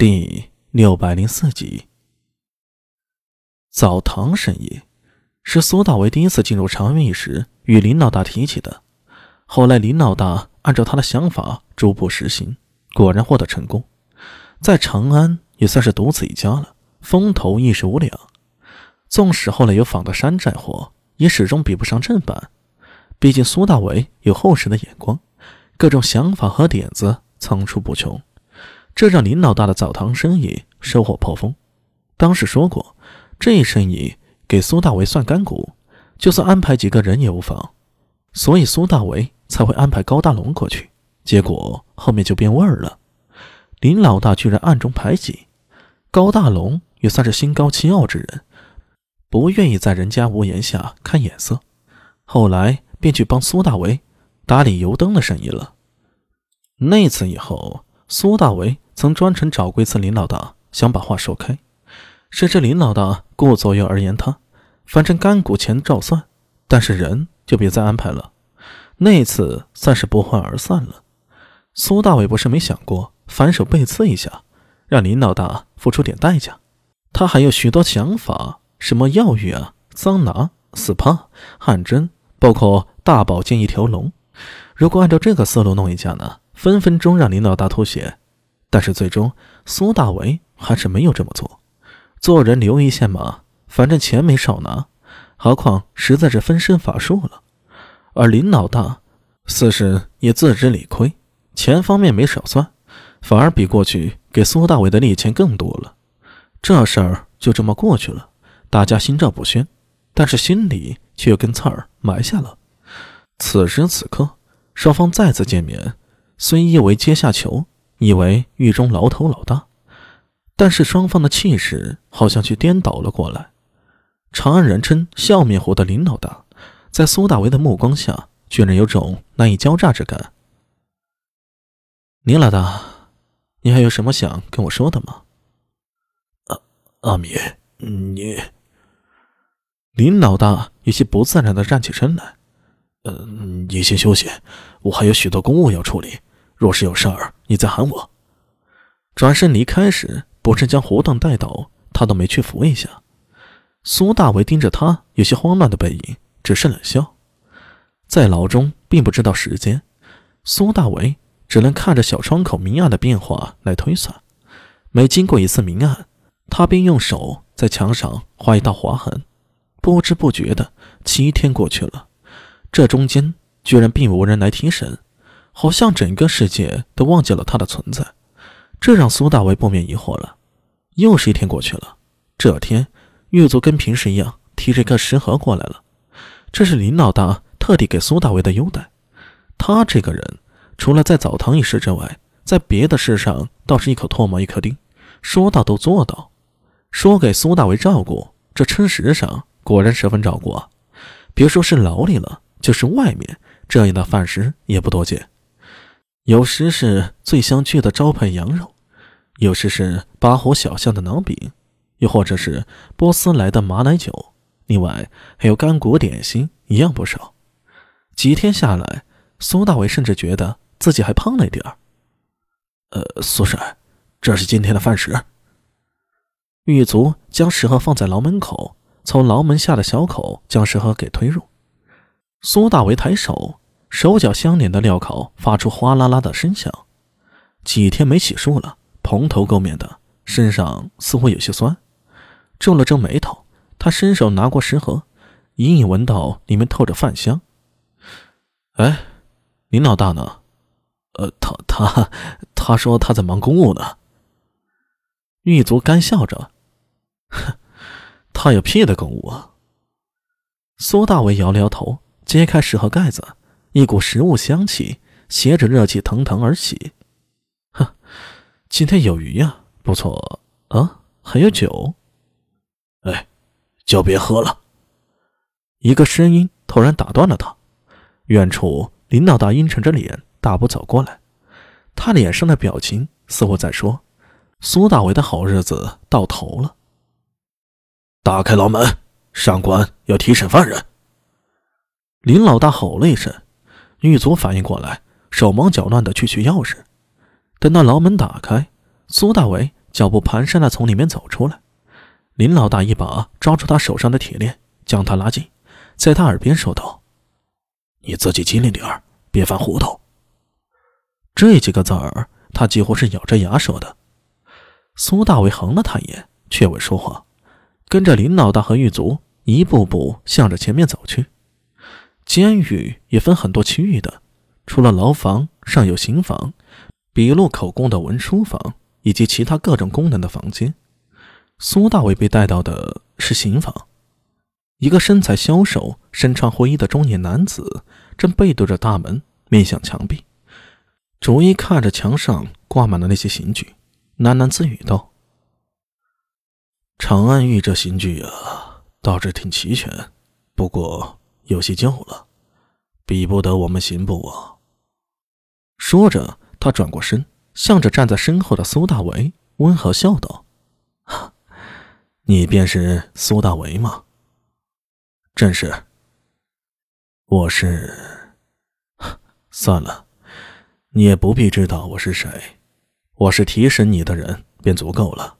第六百零四集，澡堂生意是苏大为第一次进入长安时与林老大提起的。后来林老大按照他的想法逐步实行，果然获得成功，在长安也算是独此一家了，风头一时无两。纵使后来有仿的山寨货，也始终比不上正版。毕竟苏大为有厚实的眼光，各种想法和点子层出不穷。这让林老大的澡堂生意收获颇丰。当时说过，这一生意给苏大为算干股，就算安排几个人也无妨。所以苏大为才会安排高大龙过去。结果后面就变味儿了，林老大居然暗中排挤高大龙，也算是心高气傲之人，不愿意在人家屋檐下看眼色。后来便去帮苏大为打理油灯的生意了。那次以后。苏大为曾专程找过一次林老大，想把话说开，谁知林老大顾左右而言他，反正干股钱照算，但是人就别再安排了。那次算是不欢而散了。苏大伟不是没想过反手背刺一下，让林老大付出点代价。他还有许多想法，什么药浴啊、桑拿、SPA、汗蒸，包括大保健一条龙。如果按照这个思路弄一下呢？分分钟让林老大吐血，但是最终苏大为还是没有这么做。做人留一线嘛，反正钱没少拿，何况实在是分身乏术了。而林老大似是也自知理亏，钱方面没少算，反而比过去给苏大伟的利钱更多了。这事儿就这么过去了，大家心照不宣，但是心里却有根刺儿埋下了。此时此刻，双方再次见面。虽以为阶下囚，以为狱中牢头老大，但是双方的气势好像却颠倒了过来。长安人称笑面虎的林老大，在苏大为的目光下，居然有种难以交诈之感。林老大，你还有什么想跟我说的吗？阿阿米，你……林老大有些不自然的站起身来。呃，你先休息，我还有许多公务要处理。若是有事儿，你再喊我。转身离开时，不是将胡当带倒，他都没去扶一下。苏大为盯着他有些慌乱的背影，只是冷笑。在牢中，并不知道时间，苏大为只能看着小窗口明暗的变化来推算。每经过一次明暗，他便用手在墙上画一道划痕。不知不觉的，七天过去了，这中间居然并无人来提审。好像整个世界都忘记了他的存在，这让苏大为不免疑惑了。又是一天过去了，这天狱卒跟平时一样提着一个食盒过来了，这是林老大特地给苏大为的优待。他这个人，除了在澡堂一事之外，在别的事上倒是一口唾沫一颗钉，说到都做到。说给苏大为照顾，这吃食上果然十分照顾啊！别说是牢里了，就是外面这样的饭食也不多见。有时是醉香聚的招牌羊肉，有时是八虎小巷的馕饼，又或者是波斯来的马奶酒，另外还有干果点心，一样不少。几天下来，苏大伟甚至觉得自己还胖了一点儿。呃，苏婶，这是今天的饭食。狱卒将食盒放在牢门口，从牢门下的小口将食盒给推入。苏大为抬手。手脚相连的镣铐发出哗啦啦的声响。几天没洗漱了，蓬头垢面的，身上似乎有些酸。皱了皱眉头，他伸手拿过食盒，隐隐闻到里面透着饭香。哎，林老大呢？呃，他他他说他在忙公务呢。狱卒干笑着，哼，他有屁的公务啊！苏大伟摇了摇头，揭开食盒盖子。一股食物香气携着热气腾腾而起，哼，今天有鱼呀，不错啊，还有酒。哎，就别喝了。一个声音突然打断了他。远处林老大阴沉着脸大步走过来，他脸上的表情似乎在说：“苏大伟的好日子到头了。”打开牢门，上官要提审犯人。林老大吼了一声。狱卒反应过来，手忙脚乱的去取钥匙。等到牢门打开，苏大伟脚步蹒跚的从里面走出来。林老大一把抓住他手上的铁链，将他拉近，在他耳边说道：“你自己机灵点儿，别犯糊涂。”这几个字儿，他几乎是咬着牙说的。苏大伟横了他一眼，却未说话，跟着林老大和狱卒一步步向着前面走去。监狱也分很多区域的，除了牢房，尚有刑房、笔录口供的文书房以及其他各种功能的房间。苏大伟被带到的是刑房，一个身材消瘦、身穿灰衣的中年男子正背对着大门，面向墙壁，逐一看着墙上挂满了那些刑具，喃喃自语道：“长安狱这刑具啊，倒是挺齐全，不过有些旧了，比不得我们刑部啊。”说着，他转过身，向着站在身后的苏大为温和笑道。你便是苏大为吗？正是。我是。算了，你也不必知道我是谁，我是提审你的人便足够了。